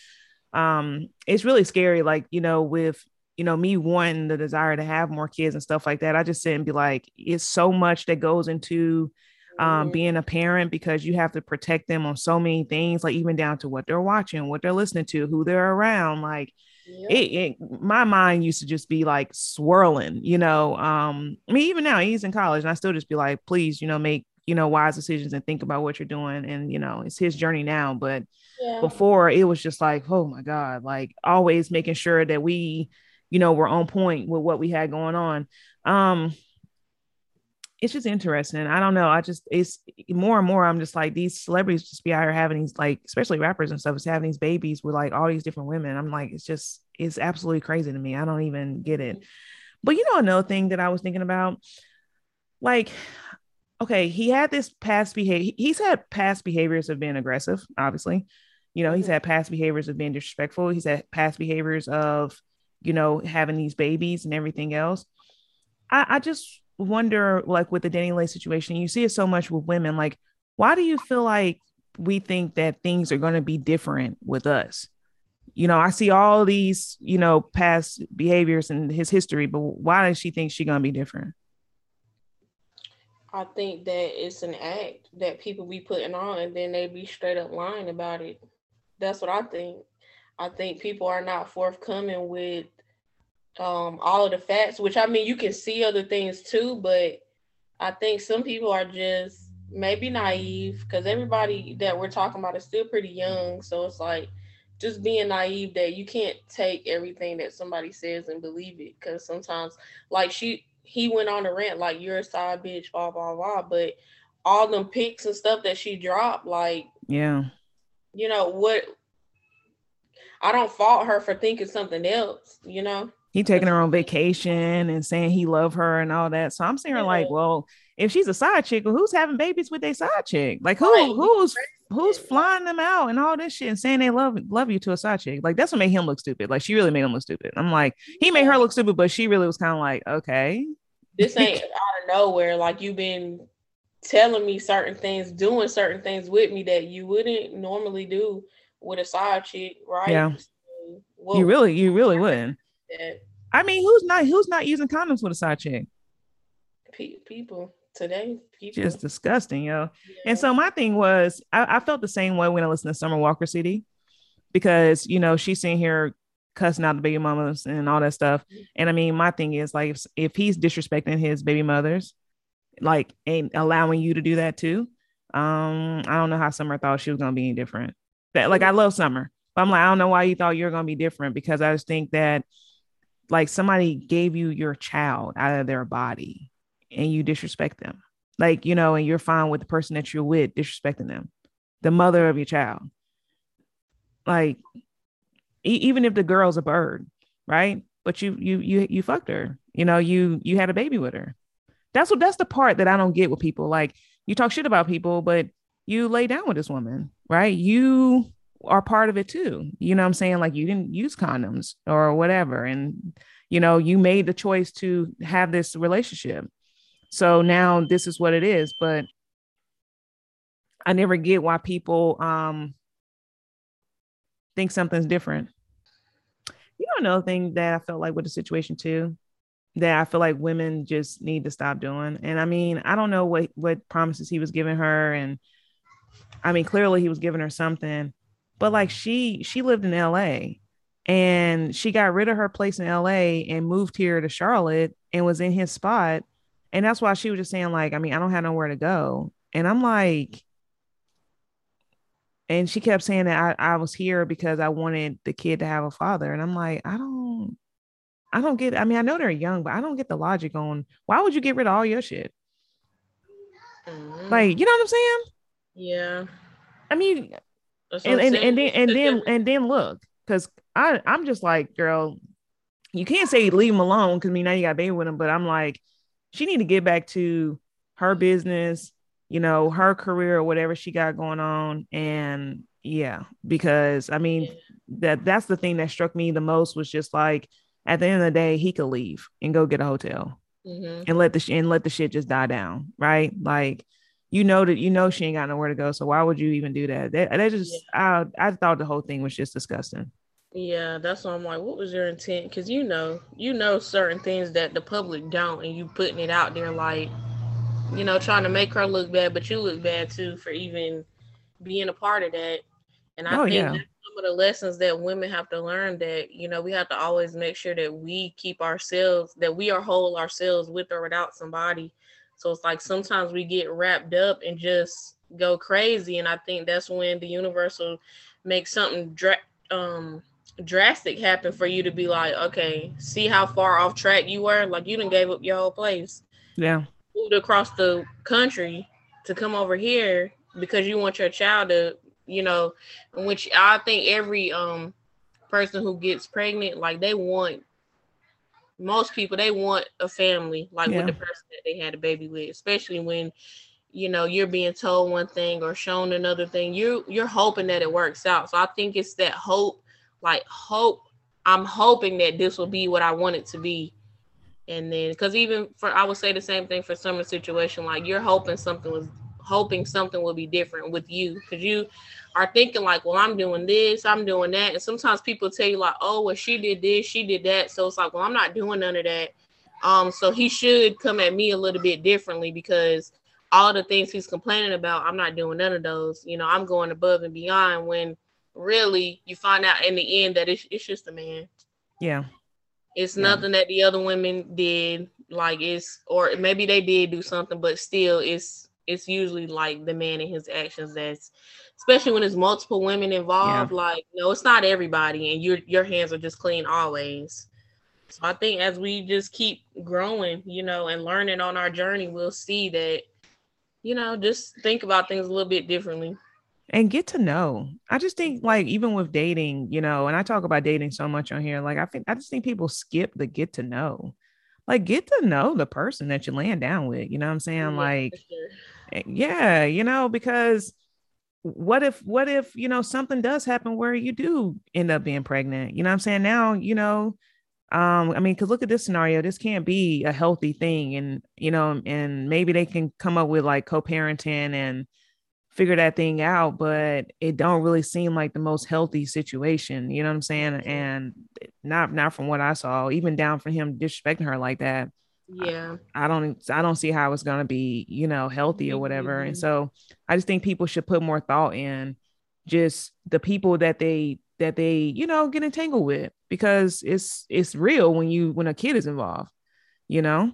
Um, it's really scary, like you know, with you know me wanting the desire to have more kids and stuff like that. I just sit and be like, it's so much that goes into um, mm-hmm. being a parent because you have to protect them on so many things, like even down to what they're watching, what they're listening to, who they're around, like it, it, my mind used to just be like swirling, you know. Um, I mean, even now he's in college, and I still just be like, please, you know, make you know wise decisions and think about what you're doing. And you know, it's his journey now, but yeah. before it was just like, oh my god, like always making sure that we, you know, were on point with what we had going on. Um, it's just interesting. I don't know. I just it's more and more. I'm just like these celebrities just be out here having these like, especially rappers and stuff, is having these babies with like all these different women. I'm like, it's just it's absolutely crazy to me. I don't even get it. But you know, another thing that I was thinking about, like, okay, he had this past behavior. He's had past behaviors of being aggressive, obviously. You know, he's mm-hmm. had past behaviors of being disrespectful. He's had past behaviors of, you know, having these babies and everything else. I, I just wonder, like with the DaniLeigh situation, you see it so much with women. Like, why do you feel like we think that things are going to be different with us? You know, I see all these, you know, past behaviors and his history, but why does she think she's going to be different? I think that it's an act that people be putting on and then they be straight up lying about it. That's what I think. I think people are not forthcoming with um, all of the facts, which I mean, you can see other things too, but I think some people are just maybe naive because everybody that we're talking about is still pretty young. So it's like just being naive that you can't take everything that somebody says and believe it because sometimes, like she, he went on a rant like you're a side bitch, blah blah blah, but all them pics and stuff that she dropped, like yeah, you know what? I don't fault her for thinking something else, you know he taking her on vacation and saying he love her and all that. So I'm saying yeah. like, mm-hmm. well, if she's a side chick, well, who's having babies with a side chick? Like who right. who's who's flying them out and all this shit and saying they love love you to a side chick? Like that's what made him look stupid. Like she really made him look stupid. I'm like, he made her look stupid, but she really was kind of like, okay. This ain't [laughs] out of nowhere. Like you've been telling me certain things, doing certain things with me that you wouldn't normally do with a side chick, right? Yeah. So, you really, you really [laughs] wouldn't that. I mean, who's not who's not using condoms with a side chick? People today, people. just disgusting, yo. Yeah. And so my thing was, I, I, felt the same way when I listened to Summer Walker CD, because you know she's sitting here cussing out the baby mamas and all that stuff. Mm-hmm. And I mean, my thing is like if, if he's disrespecting his baby mothers, like and allowing you to do that too. Um, I don't know how Summer thought she was gonna be any different. That like I love Summer, but I'm like, I don't know why you thought you were gonna be different because I just think that like somebody gave you your child out of their body and you disrespect them. Like you know and you're fine with the person that you're with disrespecting them the mother of your child. Like e- even if the girl's a bird right? But you you you you fucked her you know you you had a baby with her. That's what that's the part that i don't get with people. Like you talk shit about people but you lay down with this woman right? You are part of it too. You know I'm saying? Like you didn't use condoms or whatever. And, you know, you made the choice to have this relationship. So now this is what it is. But I never get why people um think something's different. You know, another thing that I felt like with the situation too, that I feel like women just need to stop doing. And I mean, I don't know what what promises he was giving her, and I mean, clearly he was giving her something, but like she she lived in LA and she got rid of her place in LA and moved here to Charlotte and was in his spot. And that's why she was just saying, like, I mean, I don't have nowhere to go. And I'm like, and she kept saying that I, I was here because I wanted the kid to have a father. And I'm like, I don't, I don't get, I mean, I know they're young, but I don't get the logic on why would you get rid of all your shit? Mm-hmm. Like, you know what I'm saying? Yeah. I mean, and, and, and then and then and then look, because I I'm just like, girl, you can't say leave him alone because I mean now you got baby with him, but I'm like, she need to get back to her business, you know, her career or whatever she got going on, and yeah, because I mean yeah. that that's the thing that struck me the most was just like at the end of the day he could leave and go get a hotel mm-hmm. and let the sh- and let the shit just die down, right? Like you know that you know she ain't got nowhere to go. So why would you even do that? That, that just yeah. I I thought the whole thing was just disgusting. Yeah, that's why I'm like, what was your intent? Because you know, you know certain things that the public don't, and you putting it out there like, you know, trying to make her look bad, but you look bad too for even being a part of that. And I oh, think yeah. some of the lessons that women have to learn that you know we have to always make sure that we keep ourselves, that we are whole ourselves with or without somebody so it's like sometimes we get wrapped up and just go crazy. And I think that's when the universe will make something dra- um, drastic happen for you to be like, okay, see how far off track you were? Like you didn't gave up your whole place. Yeah. moved across the country to come over here because you want your child to, you know, which I think every um person who gets pregnant, like they want most people they want a family like yeah. with the person that they had a baby with, especially when you know you're being told one thing or shown another thing. You you're hoping that it works out. So I think it's that hope, like hope. I'm hoping that this will be what I want it to be. And then because even for I would say the same thing for Summer situation, like you're hoping something was hoping something will be different with you because you are thinking like, well, I'm doing this, I'm doing that. And sometimes people tell you like, oh, well, she did this, she did that. So it's like, well, I'm not doing none of that. Um, so he should come at me a little bit differently because all the things he's complaining about, I'm not doing none of those. You know, I'm going above and beyond when really you find out in the end that it's, it's just a man. Yeah. It's yeah. nothing that the other women did. Like it's, or maybe they did do something, but still it's, it's usually like the man and his actions that's especially when there's multiple women involved. Yeah. Like, no, it's not everybody, and your your hands are just clean always. So I think as we just keep growing, you know, and learning on our journey, we'll see that, you know, just think about things a little bit differently. And get to know. I just think like even with dating, you know, and I talk about dating so much on here, like I think I just think people skip the get to know. Like get to know the person that you're laying down with. You know what I'm saying? Yeah, like sure. Eh, yeah, you know, because what if what if you know something does happen where you do end up being pregnant? You know i'm saying? Now you know um i mean because look at this scenario. This can't be a healthy thing and you know and maybe they can come up with like co-parenting and figure that thing out but it don't really seem like the most healthy situation you know what i'm saying? And not not from what i saw even down from him disrespecting her like that yeah. I, don't i don't see how it's going to be you know healthy or whatever. Mm-hmm. and so i just think people should put more thought in just the people that they that they you know get entangled with because it's it's real when you when a kid is involved you know?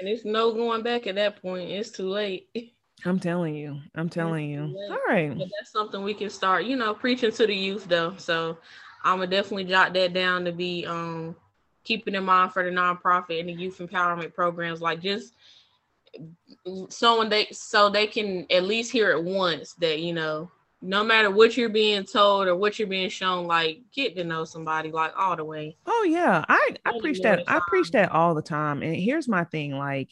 And it's no going back at that point. It's too late. [laughs] I'm telling you. I'm telling you. all right. But that's something we can start you know preaching to the youth though. So i'm gonna definitely jot that down to be um keeping in mind for the nonprofit and the youth empowerment programs, like just so when they so they can at least hear it once that you know no matter what you're being told or what you're being shown, like get to know somebody like all the way. Oh yeah, I I preach that. I preach that all the time. And here's my thing, like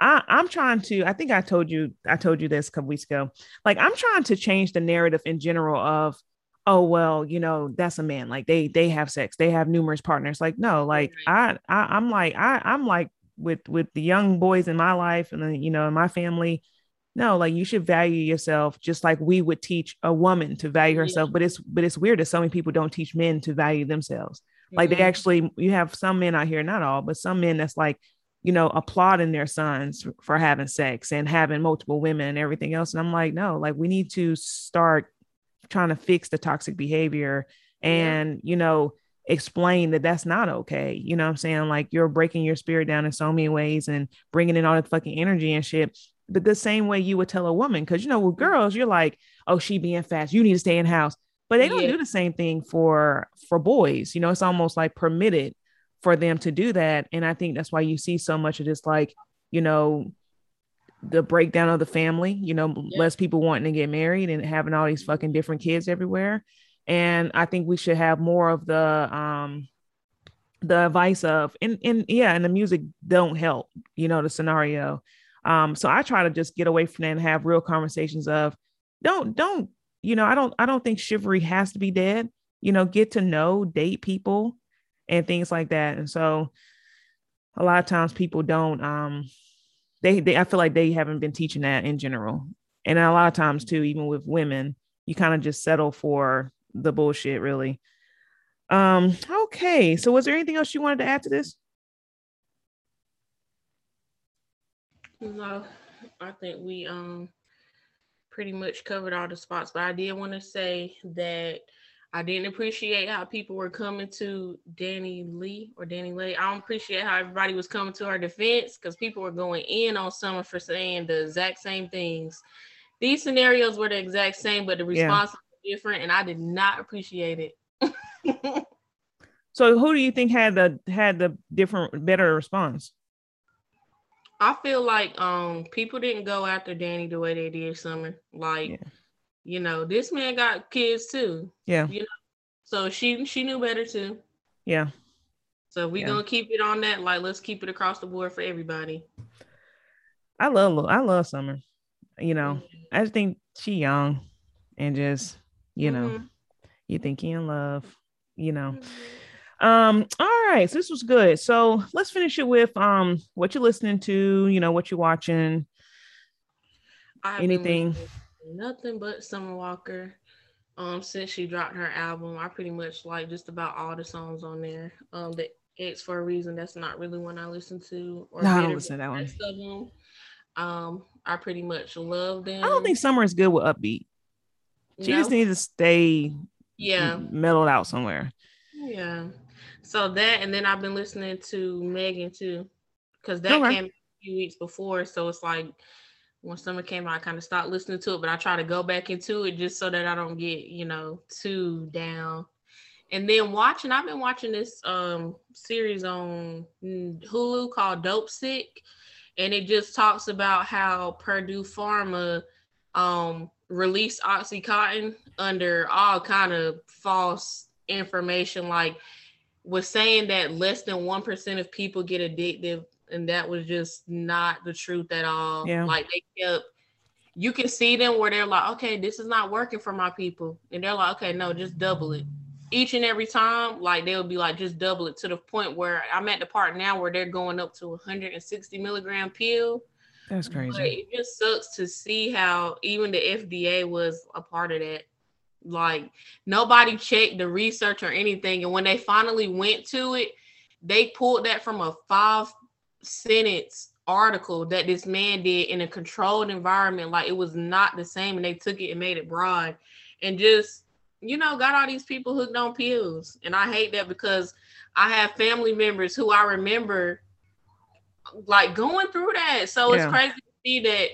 I I'm trying to. I think I told you I told you this a couple weeks ago. Like I'm trying to change the narrative in general of oh well you know that's a man like they they have sex they have numerous partners like no like I, I i'm like i i'm like with with the young boys in my life and then you know in my family no like you should value yourself just like we would teach a woman to value herself yeah. but it's but it's weird that so many people don't teach men to value themselves mm-hmm. like they mm-hmm. actually you have some men out here not all but some men that's like you know applauding their sons for having sex and having multiple women and everything else and i'm like no like we need to start trying to fix the toxic behavior and yeah. you know explain that that's not okay. You know i'm saying? Like you're breaking your spirit down in so many ways and bringing in all the fucking energy and shit. But the same way you would tell a woman because you know with mm-hmm. girls you're like oh she being fast. You need to stay in house. But they don't yeah. do the same thing for for boys. You know it's almost like permitted for them to do that. And i think that's why you see so much of this like you know the breakdown of the family, you know, yeah. less people wanting to get married and having all these fucking different kids everywhere. And I think we should have more of the um the advice of and and yeah, and the music don't help, you know, the scenario. Um, so I try to just get away from that and have real conversations of don't don't, you know, I don't I don't think chivalry has to be dead, you know, get to know, date people and things like that. And so a lot of times people don't um they, they I feel like they haven't been teaching that in general. And a lot of times too, even with women, you kind of just settle for the bullshit, really. Um, okay. So was there anything else you wanted to add to this? No, I think we um pretty much covered all the spots, but I did want to say that I didn't appreciate how people were coming to Danny Lee or DaniLeigh. I don't appreciate how everybody was coming to our defense because people were going in on Summer for saying the exact same things. These scenarios were the exact same, but the response yeah. was different, and I did not appreciate it. [laughs] so, who do you think had the had the different, better response? I feel like um people didn't go after Danny the way they did Summer. Like, yeah. You know, this man got kids too. Yeah. You know, so she she knew better too. Yeah. So we Yeah. gonna keep it on that. Like, let's keep it across the board for everybody. I love I love Summer. You know, I just think she young and just, you know, Mhm. you think you in love, you know. Mhm. Um, all right, so this was good. So let's finish it with um what you're listening to, you know, what you're watching. Been Anything? to Nothing but Summer Walker. Um, since she dropped her album, I pretty much like just about all the songs on there. Um, the Ex for a reason. That's not really one I listen to. Or No, I don't listen to that one. them. Um, I pretty much love them. I don't think Summer is good with upbeat. She No? just needs to stay yeah, mellowed out somewhere. yeah. So that, and then I've been listening to Megan too, because that Okay. came a few weeks before. So it's like when Summer came out, I kind of stopped listening to it, but I try to go back into it just so that I don't get, you know, too down. And then watching, I've been watching this um series on mm, Hulu called Dopesick, and it just talks about how Purdue Pharma um released OxyContin under all kind of false information, like was saying that less than one percent of people get addictive, and that was just not the truth at all. Yeah. Like they kept you can see them where they're like, okay, this is not working for my people. And they're like, okay, no, just double it. Each and every time, like they'll be like, just double it to the point where I'm at the part now where they're going up to 160 milligram pill. That's But crazy. it just sucks to see how even the FDA was a part of that. Like nobody checked the research or anything. And when they finally went to it, they pulled that from a five sentence article that this man did in a controlled environment. Like it was not the same. And they took it and made it broad and just, you know, got all these people hooked on pills. And I hate that because I have family members who I remember like going through that. So it's crazy to see that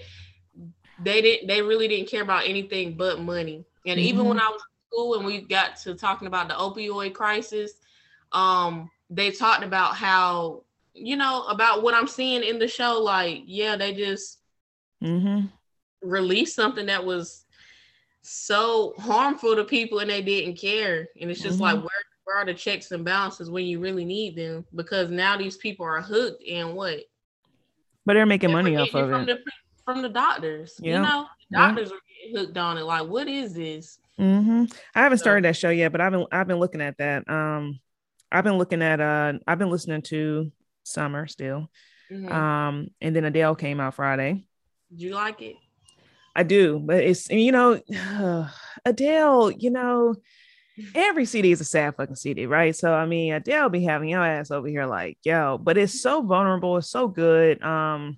they didn't they really didn't care about anything but money. And even when I was in school and we got to talking about the opioid crisis, um, they talked about how, you know, about what I'm seeing in the show, like, yeah, they just Mm-hmm. released something that was so harmful to people and they didn't care. And it's just like Mhm. where where are the checks and balances when you really need them? Because now these people are hooked in what? But they're making They were money off of from it. the from the doctors. Yeah. You know, Yeah. doctors are getting hooked on it. Like, what is this? hmm I haven't So- started that show yet, but I've been I've been looking at that. Um, I've been looking at uh I've been listening to Summer still. Mhm. Um, and then Adele came out Friday. Did you like it? I do, but it's you know, [sighs] Adele, you know, [laughs] every CD is a sad fucking CD, right? So I mean, Adele be having your ass over here like, yo, but it's so vulnerable, it's so good. Um,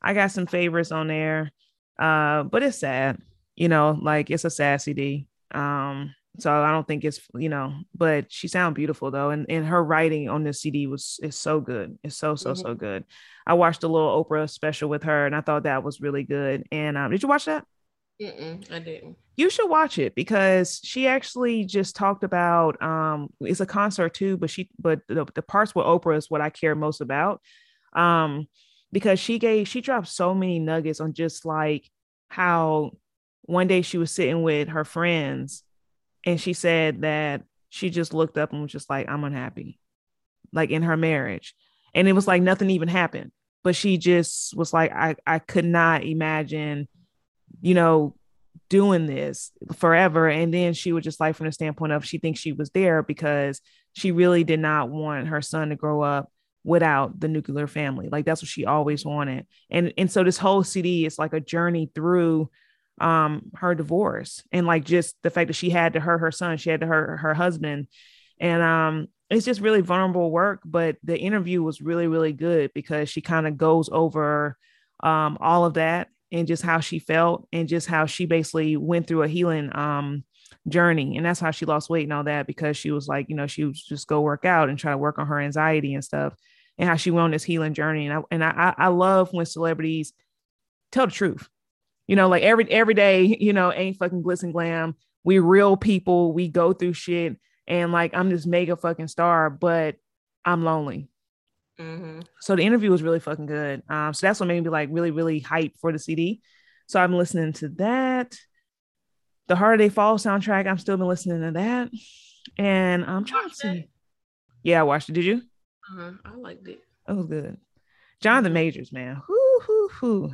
I got some favorites on there. Uh, but it's sad, you know, like it's a sad CD. Um, so I don't think it's you know, but she sound beautiful though, and and her writing on this CD was is so good. It's so so Mhm. so good. I watched a little Oprah special with her, and I thought that was really good. And um, did you watch that? Mm-mm, I didn't. you should watch it because she actually just talked about um it's a concert too but she but the, the parts with Oprah is what i care most about um because she gave she dropped so many nuggets on just like how one day she was sitting with her friends and she said that she just looked up and was just like i'm unhappy like in her marriage. And it was like nothing even happened. But she just was like i i could not imagine you know doing this forever. And then she would just like from the standpoint of she thinks she was there because she really did not want her son to grow up without the nuclear family. Like that's what she always wanted. And and so this whole cd is like a journey through um her divorce and like just the fact that she had to hurt her son she had to hurt her husband. And um it's just really vulnerable work but the interview was really really good because she kind of goes over um all of that and just how she felt and just how she basically went through a healing um journey. And that's how she lost weight and all that because she was like you know she would just go work out and try to work on her anxiety and stuff and how she went on this healing journey. And I and I I love when celebrities tell the truth you know like every every day you know ain't fucking glitz and glam we real people we go through shit and like I'm this mega fucking star but I'm lonely Mm-hmm. So the interview was really fucking good. Um, so that's what made me like really, really hype for the CD. So I'm listening to that. The They Fall soundtrack, I'm still been listening to that. And I'm trying to see. Yeah, I watched it. Did you? Uh-huh. I liked it. That was good. Jonathan mm-hmm. Majors, man. Whoo, whoo, whoo.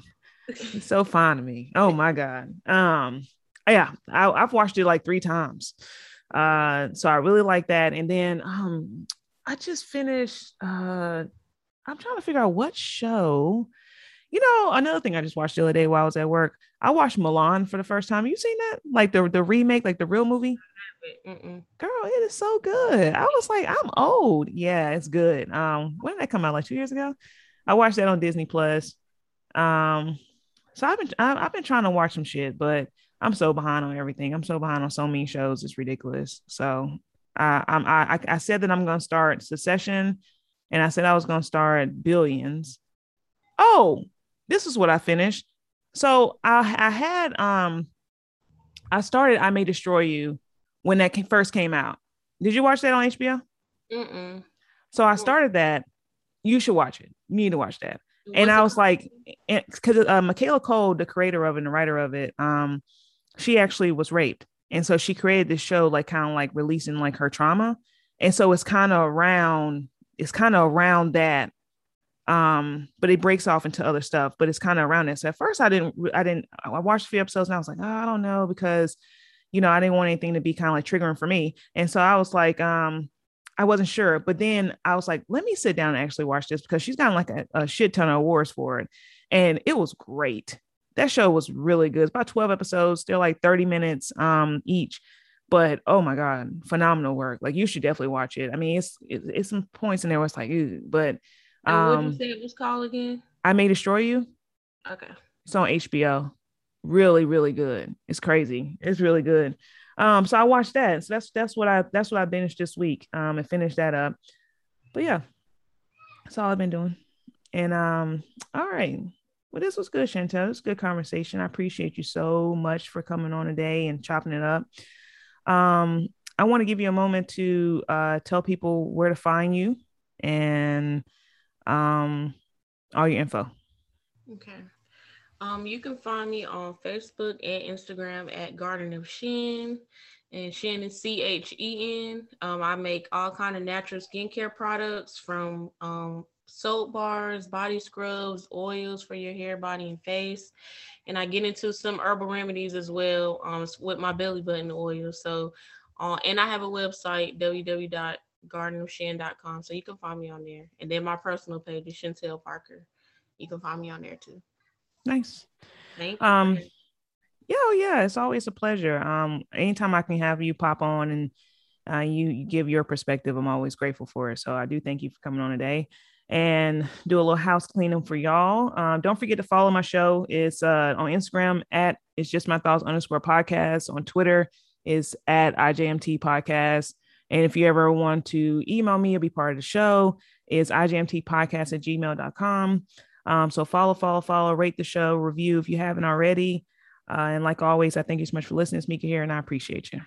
He's so fine to me. Oh my God. Um, yeah, I, I've watched it like three times. Uh, so I really like that. And then um I just finished uh I'm trying to figure out what show. You know, another thing I just watched the other day while I was at work. I watched Mulan for the first time. You seen that? Like the the remake, like the real movie? Mm-mm. Girl, it is so good. I was like, I'm old. Yeah, it's good. Um, when did that come out? Like two years ago. I watched that on Disney Plus. Um, so I've been I've been trying to watch some shit, but I'm so behind on everything. I'm so behind on so many shows. It's ridiculous. So I I'm I I said that I'm gonna start Succession, and I said I was gonna start Billions. Oh, this is what I finished. So I I had um I started I May Destroy You when that first came out. Did you watch that on HBO? Mm-mm. So I started that. You should watch it. You need to watch that and I was like, because uh, Michaela Coel, the creator of it and the writer of it, um, she actually was raped, and so she created this show, like kind of like releasing like her trauma, and so it's kind of around, it's kind of around that, um, but it breaks off into other stuff, but it's kind of around it. So at first, I didn't, I didn't, I watched a few episodes, and I was like, oh, I don't know, because you know, I didn't want anything to be kind of like triggering for me, and so I was like, um, I wasn't sure. But then I was like, let me sit down and actually watch this because she's gotten like a, a shit ton of awards for it. And it was great. That show was really good. It's about 12 episodes, they're like 30 minutes um each. But oh my god, phenomenal work. Like you should definitely watch it. I mean, it's it's, it's some points in there where it's like, Ew. but um what did you say it was called again? I May Destroy You. Okay. It's on HBO. Really, really good. It's crazy. It's really good. Um, so I watched that. So that's that's what I that's what I finished this week. Um, and finished that up. But yeah, that's all I've been doing. And um, all right. Well, this was good, Chantel. It's good conversation. I appreciate you so much for coming on today and chopping it up. Um, I want to give you a moment to uh, tell people where to find you and um, all your info. Okay. Um, you can find me on Facebook and Instagram at Garden of Shen, and Shen is C H E N. Um, I make all kind of natural skincare products from um, soap bars, body scrubs, oils for your hair, body, and face. And I get into some herbal remedies as well um, with my belly button oil. So, uh, and I have a website www.gardenofshen.com, so you can find me on there. And then my personal page is Chantel Parker. You can find me on there too. Nice. Thank you. Um, yeah, oh, yeah, it's always a pleasure. Um, anytime I can have you pop on and uh, you, you give your perspective, I'm always grateful for it. So I do thank you for coming on today and do a little house cleaning for y'all. Um, don't forget to follow my show. It's uh, on Instagram at it's just my thoughts underscore podcast. On Twitter is at IJMT podcast. And if you ever want to email me or be part of the show, is IJMT podcast at gmail.com. Um, so follow, follow, follow, rate the show, review if you haven't already. Uh, and like always, I thank you so much for listening. It's Mika here, and I appreciate you.